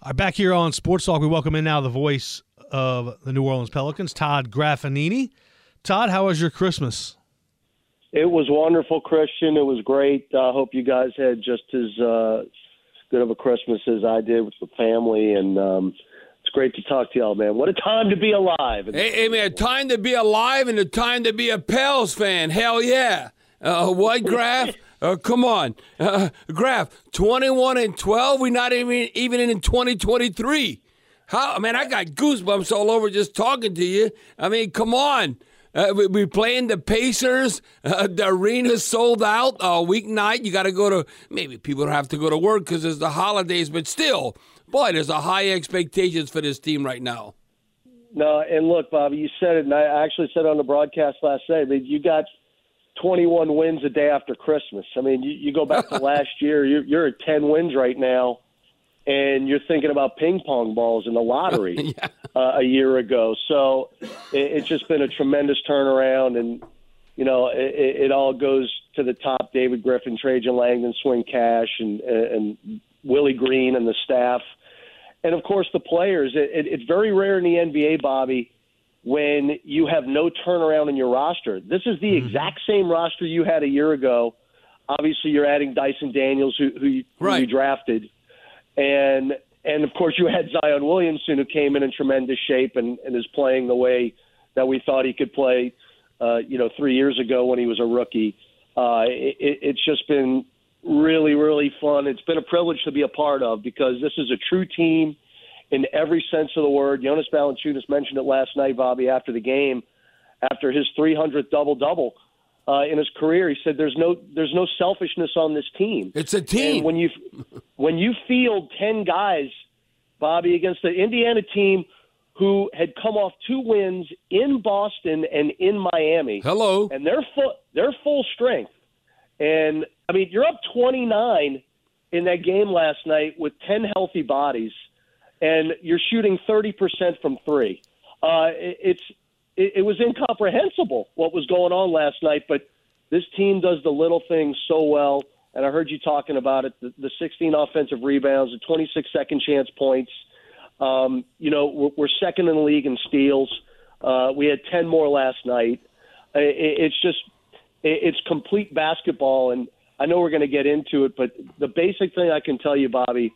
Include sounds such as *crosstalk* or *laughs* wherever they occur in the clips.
All right, back here on Sports Talk, we welcome in now the voice of the New Orleans Pelicans, Todd Graffagnini. Todd, how was your Christmas? It was wonderful, Christian. It was great. I hope you guys had just as uh, good of a Christmas as I did with the family, and um, it's great to talk to y'all, man. What a time to be alive! Hey, hey man, time to be alive and a time to be a Pels fan. Hell yeah! Uh, White Graf, uh, come on, uh, *laughs* Graf, twenty-one and twelve. We're not even even in twenty twenty-three. How man, I got goosebumps all over just talking to you. I mean, come on. Uh, we, we playing the Pacers. Uh, *laughs* the arena's sold out. Uh, weeknight, you got to go to. Maybe people don't have to go to work because it's the holidays, but still, boy, there's a high expectations for this team right now. No, and look, Bobby, you said it, and I actually said it on the broadcast last night. I mean, you got 21 wins a day after Christmas. I mean, you, you go back to *laughs* last year, you're, you're at 10 wins right now, and you're thinking about ping pong balls in the lottery *laughs* yeah. uh, a year ago. So it, it's just been a tremendous turnaround, and you know, it, it all goes to the top: David Griffin, Trajan Langdon, Swin Cash, and and Willie Green and the staff, and of course the players. It, it, it's very rare in the NBA, Bobby when you have no turnaround in your roster. This is the exact same roster you had a year ago. Obviously, you're adding Dyson Daniels, who, who, you, who you drafted, and and of course you had Zion Williamson, who came in in tremendous shape and, and is playing the way that we thought he could play. Uh, you know, three years ago when he was a rookie. Uh, it- it's just been really, really fun. It's been a privilege to be a part of because this is a true team in every sense of the word. Jonas Valanciunas mentioned it last night, Bobby, after the game, after his 300th double double uh, in his career. He said, "There's no there's no selfishness on this team. It's a team. And when you when you field 10 guys, Bobby, against the Indiana team who had come off two wins in Boston and in Miami, Hello. and they're full they're full strength. And I mean, you're up 29 in that game last night with 10 healthy bodies, and you're shooting 30% from three. Uh, it, it's it, it was incomprehensible what was going on last night, but this team does the little things so well. And I heard you talking about it: the, the 16 offensive rebounds, the 26 second chance points. Um, you know, we're, we're second in the league in steals. Uh, we had 10 more last night. It, it's just, it, it's complete basketball. And I know we're going to get into it, but the basic thing I can tell you, Bobby,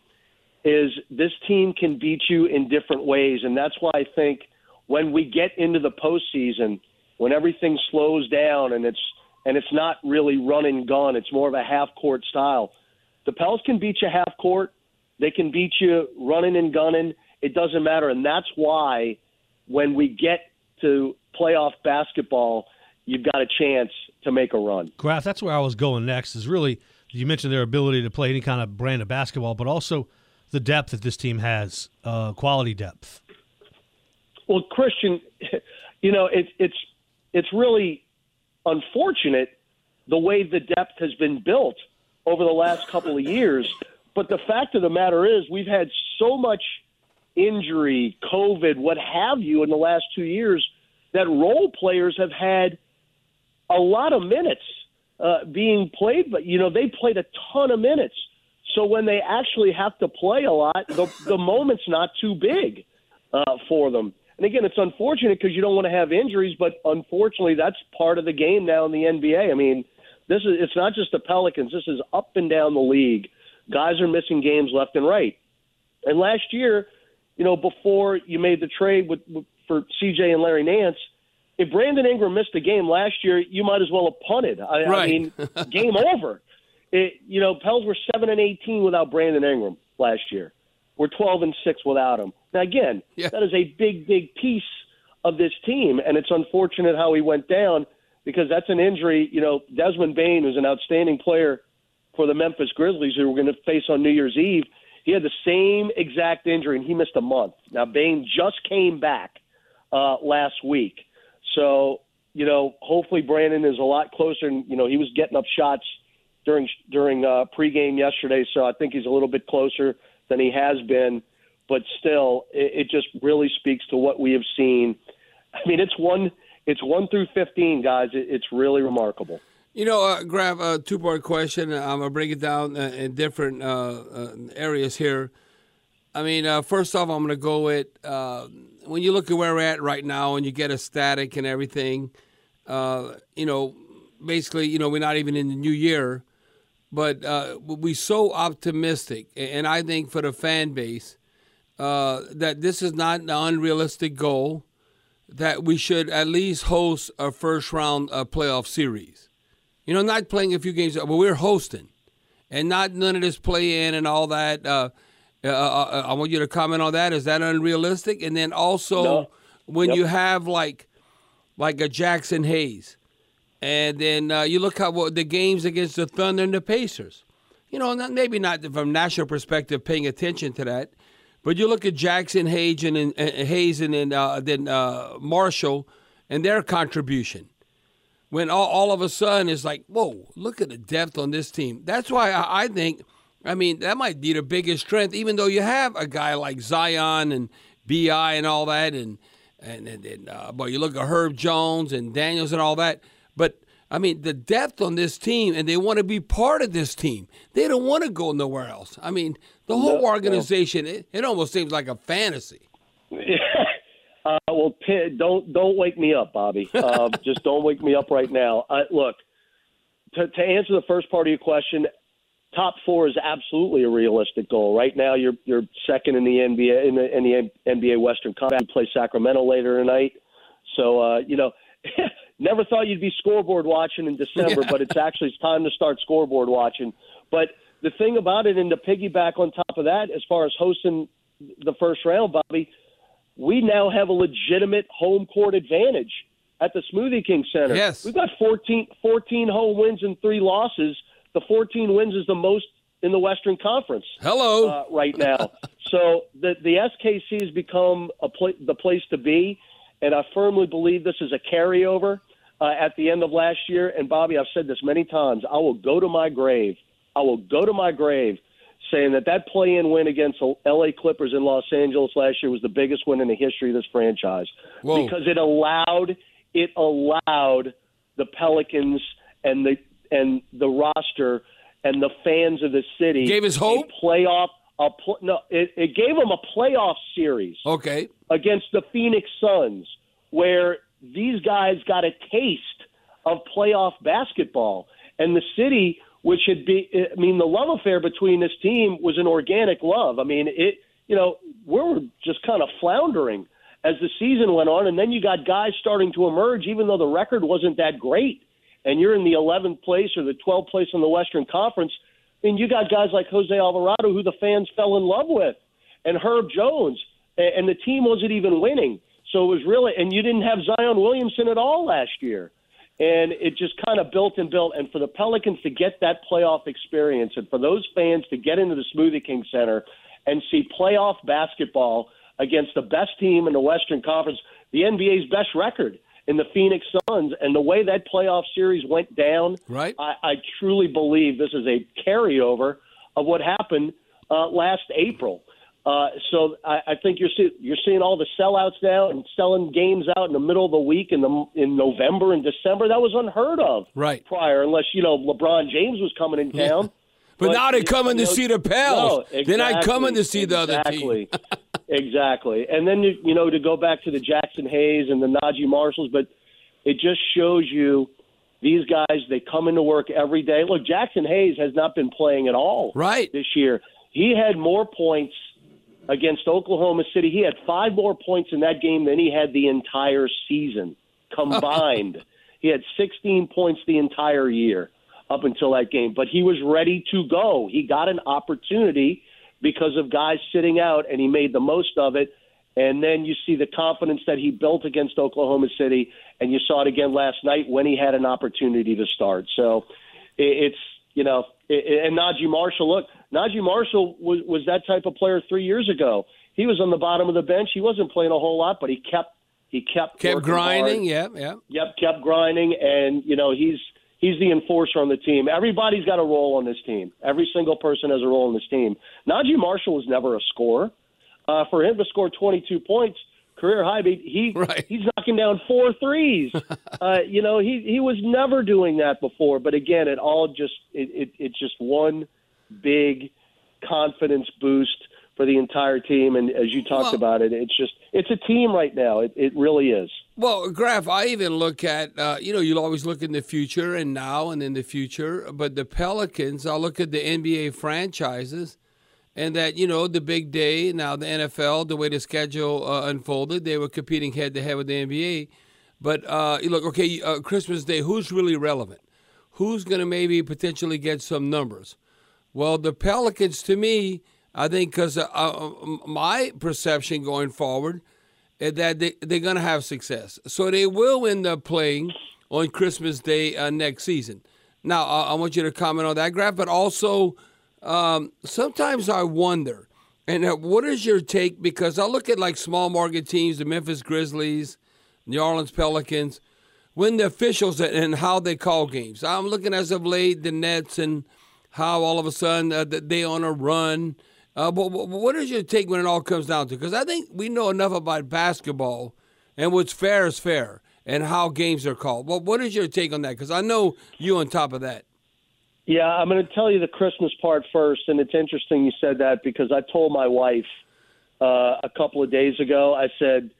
is this team can beat you in different ways. And that's why I think when we get into the postseason, when everything slows down and it's, and it's not really run and gun, it's more of a half court style. The Pels can beat you half court. They can beat you running and gunning. It doesn't matter. And that's why when we get to playoff basketball, you've got a chance to make a run. Graf, that's where I was going next. Is really you mentioned their ability to play any kind of brand of basketball, but also the depth that this team has, uh, quality depth. Well, Christian, you know, it's it's it's really unfortunate the way the depth has been built over the last couple of years. But the fact of the matter is, we've had so much injury, COVID, what have you, in the last two years, that role players have had a lot of minutes uh, being played, but you know they played a ton of minutes. So when they actually have to play a lot, the, the moment's not too big uh, for them. And again, it's unfortunate because you don't want to have injuries, but unfortunately, that's part of the game now in the NBA. I mean, this is it's not just the Pelicans. This is up and down the league. Guys are missing games left and right. And last year, you know, before you made the trade with, with for CJ and Larry Nance, if Brandon Ingram missed a game last year, you might as well have punted. I, right. I mean, *laughs* game over. It, you know, Pels were seven and eighteen without Brandon Ingram last year. We're twelve and six without him. Now, again, Yeah. that is a big, big piece of this team, and it's unfortunate how he went down because that's an injury. You know, Desmond Bane, who's an outstanding player for the Memphis Grizzlies, who we're going to face on New Year's Eve, he had the same exact injury, and he missed a month. Now, Bain just came back uh, last week, so you know, hopefully Brandon is a lot closer. And you know, he was getting up shots during during uh, pregame yesterday, so I think he's a little bit closer than he has been. But still, it, it just really speaks to what we have seen. I mean, it's one it's one through fifteen, guys. It, it's really remarkable. You know, uh, grab a two part question. I'm gonna break it down uh, in different uh, uh, areas here. I mean, uh, first off, I'm gonna go with uh, when you look at where we're at right now, and you get a static and everything. You know, basically, you know, we're not even in the new year, but uh, we're so optimistic, and I think for the fan base uh, that this is not an unrealistic goal. That we should at least host a first round uh, playoff series. You know, not playing a few games, but we're hosting, and not none of this play in and all that. Uh, uh, uh, I want you to comment on that. Is that unrealistic? And then also, No. when you have like, like a Jaxson Hayes, and then uh, you look at what the games against the Thunder and the Pacers. You know, not, maybe not from national perspective, paying attention to that, but you look at Jaxson Hayes and, and and then, uh, then uh, Marshall and their contribution when all, all of a sudden it's like, whoa, look at the depth on this team. That's why I, I think, I mean, that might be the biggest strength, even though you have a guy like Zion and Bi and all that, and and and, and uh, but you look at Herb Jones and Daniels and all that, but. I mean, the depth on this team, and they want to be part of this team. They don't want to go nowhere else. I mean, the whole No, no. organization, it, it almost seems like a fantasy. *laughs* Uh, well, don't don't wake me up, Bobby. Uh, *laughs* just don't wake me up right now. Uh, look, to, to answer the first part of your question, top four is absolutely a realistic goal. Right now, you're you're second in the NBA in the, in the NBA Western Conference. You play Sacramento later tonight, so uh, you know. *laughs* Never thought you'd be scoreboard watching in December, but it's actually it's time to start scoreboard watching. But the thing about it, and to piggyback on top of that, as far as hosting the first round, Bobby, we now have a legitimate home court advantage at the Smoothie King Center. Yes. We've got 14, 14 home wins and three losses. The 14 wins is the most in the Western Conference Hello. uh, right now. *laughs* so the the SKC has become a pla- the place to be, and I firmly believe this is a carryover uh, at the end of last year. And Bobby, I've said this many times. I will go to my grave. I will go to my grave saying that that play-in win against the L.A. Clippers in Los Angeles last year was the biggest win in the history of this franchise Whoa. because it allowed it allowed the Pelicans and the and the roster and the fans of the city Gave us hope? playoff. A pl- no, it, it gave them a playoff series okay. against the Phoenix Suns, where these guys got a taste of playoff basketball, and the city, which had be, I mean, the love affair between this team was an organic love. I mean, it, you know, we were just kind of floundering as the season went on, and then you got guys starting to emerge, even though the record wasn't that great, and you're in the 11th place or the 12th place in the Western Conference. Mean, you got guys like Jose Alvarado, who the fans fell in love with, and Herb Jones, and the team wasn't even winning. So it was really, and you didn't have Zion Williamson at all last year. And it just kind of built and built. And for the Pelicans to get that playoff experience, and for those fans to get into the Smoothie King Center and see playoff basketball against the best team in the Western Conference, the NBA's best record in the Phoenix Suns, and the way that playoff series went down, Right. I, I truly believe this is a carryover of what happened uh, last April. Uh, so I, I think you're see, you're seeing all the sellouts now and selling games out in the middle of the week in the in November and December. That was unheard of Right. prior, unless you know LeBron James was coming in town. But, now they're coming you to see the Pels. No, They're not coming to see the other team. Exactly. And then you, you know to go back to the Jaxson Hayes and the Naji Marshalls, but it just shows you these guys. They come into work every day. Look, Jaxson Hayes has not been playing at all Right. this year. He had more points against Oklahoma City. He had five more points in that game than he had the entire season combined. *laughs* he had 16 points the entire year up until that game, but he was ready to go. He got an opportunity because of guys sitting out, and he made the most of it. And then you see the confidence that he built against Oklahoma City, and you saw it again last night when he had an opportunity to start. So it's you know, and Naji Marshall. Look, Naji Marshall was was that type of player three years ago. He was on the bottom of the bench. He wasn't playing a whole lot, but he kept he kept Kept grinding. hard. Yeah, yeah. Yep, kept grinding, and you know he's he's the enforcer on the team. Everybody's got a role on this team. Every single person has a role on this team. Naji Marshall was never a scorer. Uh, for him to score 22 points, career high, he he- Right. he's knocking down four threes. *laughs* uh, you know he he was never doing that before. But again, it all just it, it it's just one big confidence boost for the entire team. And as you talked Well- about it, it's just it's a team right now. It it really is. Well, Graf, I even look at, uh, you know, you'll always look in the future and now and in the future. But the Pelicans, I look at the NBA franchises and that, you know, the big day, now the NFL, the way the schedule uh, unfolded, they were competing head to head with the NBA. But uh, you look, okay, uh, Christmas Day, who's really relevant? Who's going to maybe potentially get some numbers? Well, the Pelicans, to me, I think, because uh, uh, my perception going forward, that they, they're going to have success. So they will end up playing on Christmas Day uh, next season. Now, I, I want you to comment on that, Graf, but also um, sometimes I wonder, and uh, what is your take? Because I look at like small market teams, the Memphis Grizzlies, New Orleans Pelicans, when the officials and how they call games. I'm looking as of late the Nets and how all of a sudden uh, they on a run. Uh, but, but what is your take when it all comes down to? Because I think we know enough about basketball and what's fair is fair and how games are called. Well, what is your take on that? Because I know you on top of that. Yeah, I'm going to tell you the Christmas part first, and it's interesting you said that because I told my wife uh, a couple of days ago. I said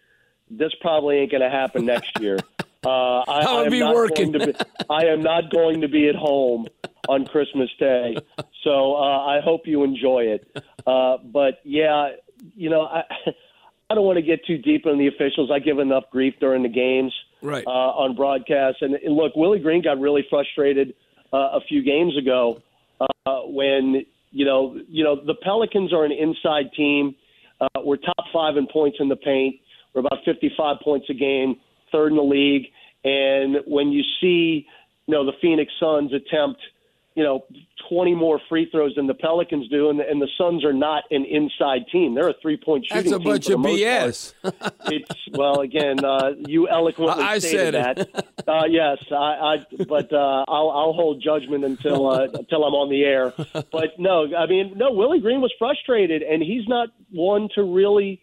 this probably ain't going to happen next year. *laughs* Uh, I, I'll I am be not working. Going to be, I am not going to be at home on Christmas Day, so uh, I hope you enjoy it. Uh, but yeah, you know, I *laughs* I don't want to get too deep on the officials. I give enough grief during the games Right. uh, on broadcast. And, and look, Willie Green got really frustrated uh, a few games ago uh, when you know you know the Pelicans are an inside team. Uh, we're top five in points in the paint. We're about 55 points a game, third in the league. And when you see you know the Phoenix Suns attempt you know 20 more free throws than the Pelicans do, and the, and the Suns are not an inside team. They're a three point shooting That's a team bunch of BS. *laughs* it's well again uh, you eloquently I stated said that. Uh, yes I, I but uh, I'll, I'll hold judgment until uh, *laughs* until I'm on the air. But no I mean no Willie Green was frustrated and he's not one to really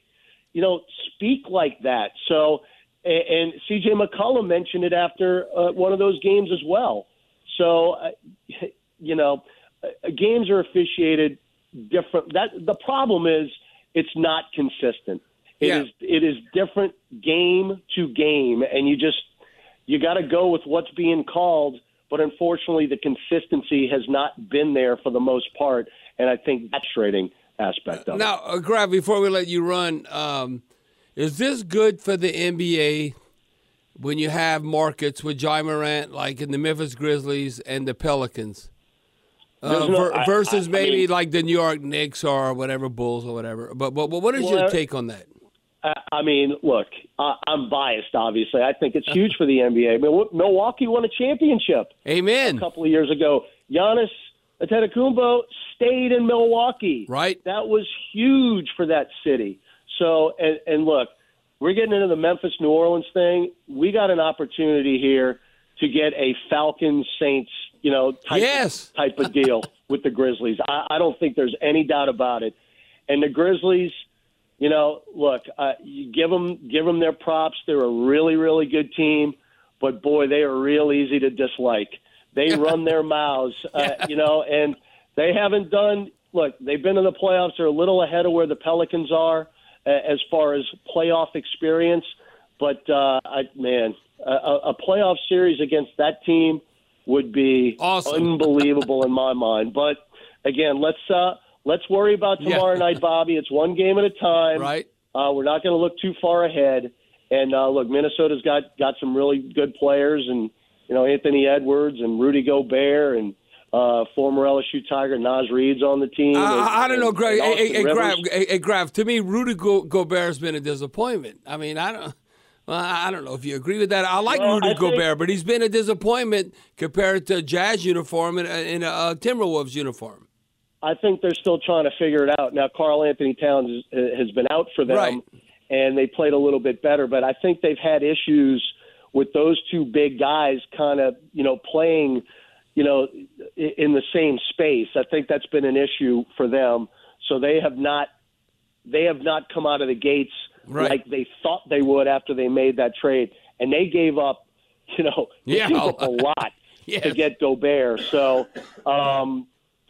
you know speak like that. So and, and CJ McCollum mentioned it after uh, one of those games as well. So uh, you know uh, games are officiated different that the problem is it's not consistent It is Yeah. it is different game to game, and you just you got to go with what's being called. But unfortunately, the consistency has not been there for the most part, and I think that's frustrating aspect of it. Now, uh, Graf, before we let you run, um, is this good for the NBA when you have markets with Ja Morant, like in the Memphis Grizzlies and the Pelicans, uh, no- ver- I- versus I- I maybe mean- like the New York Knicks or whatever Bulls or whatever? But but, but what is your take on that? I, I mean, look, I, I'm biased. Obviously, I think it's huge for the NBA. I mean, Milwaukee won a championship Amen. a couple of years ago. Giannis Antetokounmpo stayed in Milwaukee. Right. That was huge for that city. So, and, and look, we're getting into the Memphis New Orleans thing. We got an opportunity here to get a Falcons Saints, you know, type Yes. type of deal with the Grizzlies. I, I don't think there's any doubt about it. And the Grizzlies, you know, look, uh, you give them give them their props. They're a really really good team, but boy, they are real easy to dislike. They *laughs* run their mouths, uh, you know, and they haven't done. Look, they've been in the playoffs. They're a little ahead of where the Pelicans are uh, as far as playoff experience. But uh, I, man, a, a playoff series against that team would be Awesome. *laughs* unbelievable in my mind. But again, let's uh, let's worry about Yeah. tomorrow night, Bobby. It's one game at a time. Right. Uh, we're not going to look too far ahead. And uh, look, Minnesota's got got some really good players, and you know Anthony Edwards and Rudy Gobert and uh, former LSU Tiger Naz Reid's on the team. I, and- I don't know, Greg. Hey, hey, Austin hey, Rivers. Graf, hey, hey, Graf, To me, Rudy Go- Gobert's been a disappointment. I mean, I don't. Well, I don't know if you agree with that. I like Well, Rudy I think- Gobert, but he's been a disappointment compared to Jazz uniform and a, and a uh, Timberwolves uniform. I think they're still trying to figure it out. Now, Karl-Anthony Towns has been out for them, Right. and they played a little bit better. But I think they've had issues with those two big guys, kind of you know playing, you know, in the same space. I think that's been an issue for them. So they have not they have not come out of the gates Right. like they thought they would after they made that trade, and they gave up, you know, *laughs* Yeah. gave up a lot *laughs* Yes. to get Gobert. So. Um,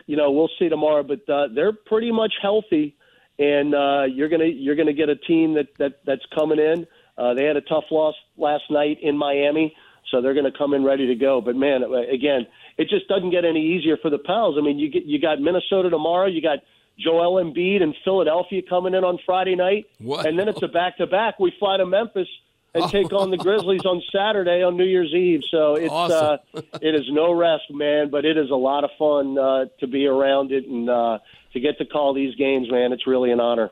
you know, we'll see tomorrow. But uh, they're pretty much healthy, and uh, you're gonna you're gonna get a team that, that that's coming in. Uh, they had a tough loss last night in Miami, so they're going to come in ready to go. But man, again, it just doesn't get any easier for the Pels. I mean, you get you got Minnesota tomorrow, you got Joel Embiid and Philadelphia coming in on Friday night, What? and then it's a back to back. We fly to Memphis and take on the Grizzlies on Saturday on New Year's Eve. So it's Awesome. uh, *laughs* it is no rest, man, but it is a lot of fun uh, to be around it and uh, to get to call these games, man. It's really an honor.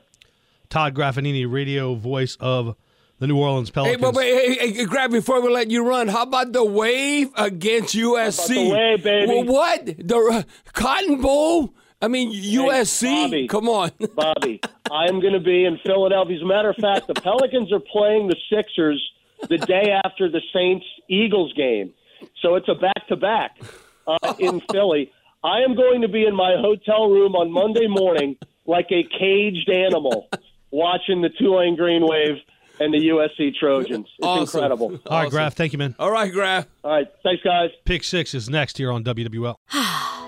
Todd Graffinini, radio voice of the New Orleans Hey, Pelicans. but wait, hey, hey, hey, Graf, before we let you run, how about the wave against USC? the wave, baby? Well, what? The uh, Cotton Bowl? I mean, USC? Bobby. Come on. *laughs* Bobby, I am going to be in Philadelphia. As a matter of fact, the Pelicans are playing the Sixers the day after the Saints Eagles game. So it's a back to back in *laughs* Philly. I am going to be in my hotel room on Monday morning like a caged animal watching the Tulane Green Wave and the USC Trojans. It's Awesome. incredible. All right, Graf, thank you, man. All right, Graf. All right. Thanks, guys. Pick six is next here on WWL. *sighs* *laughs*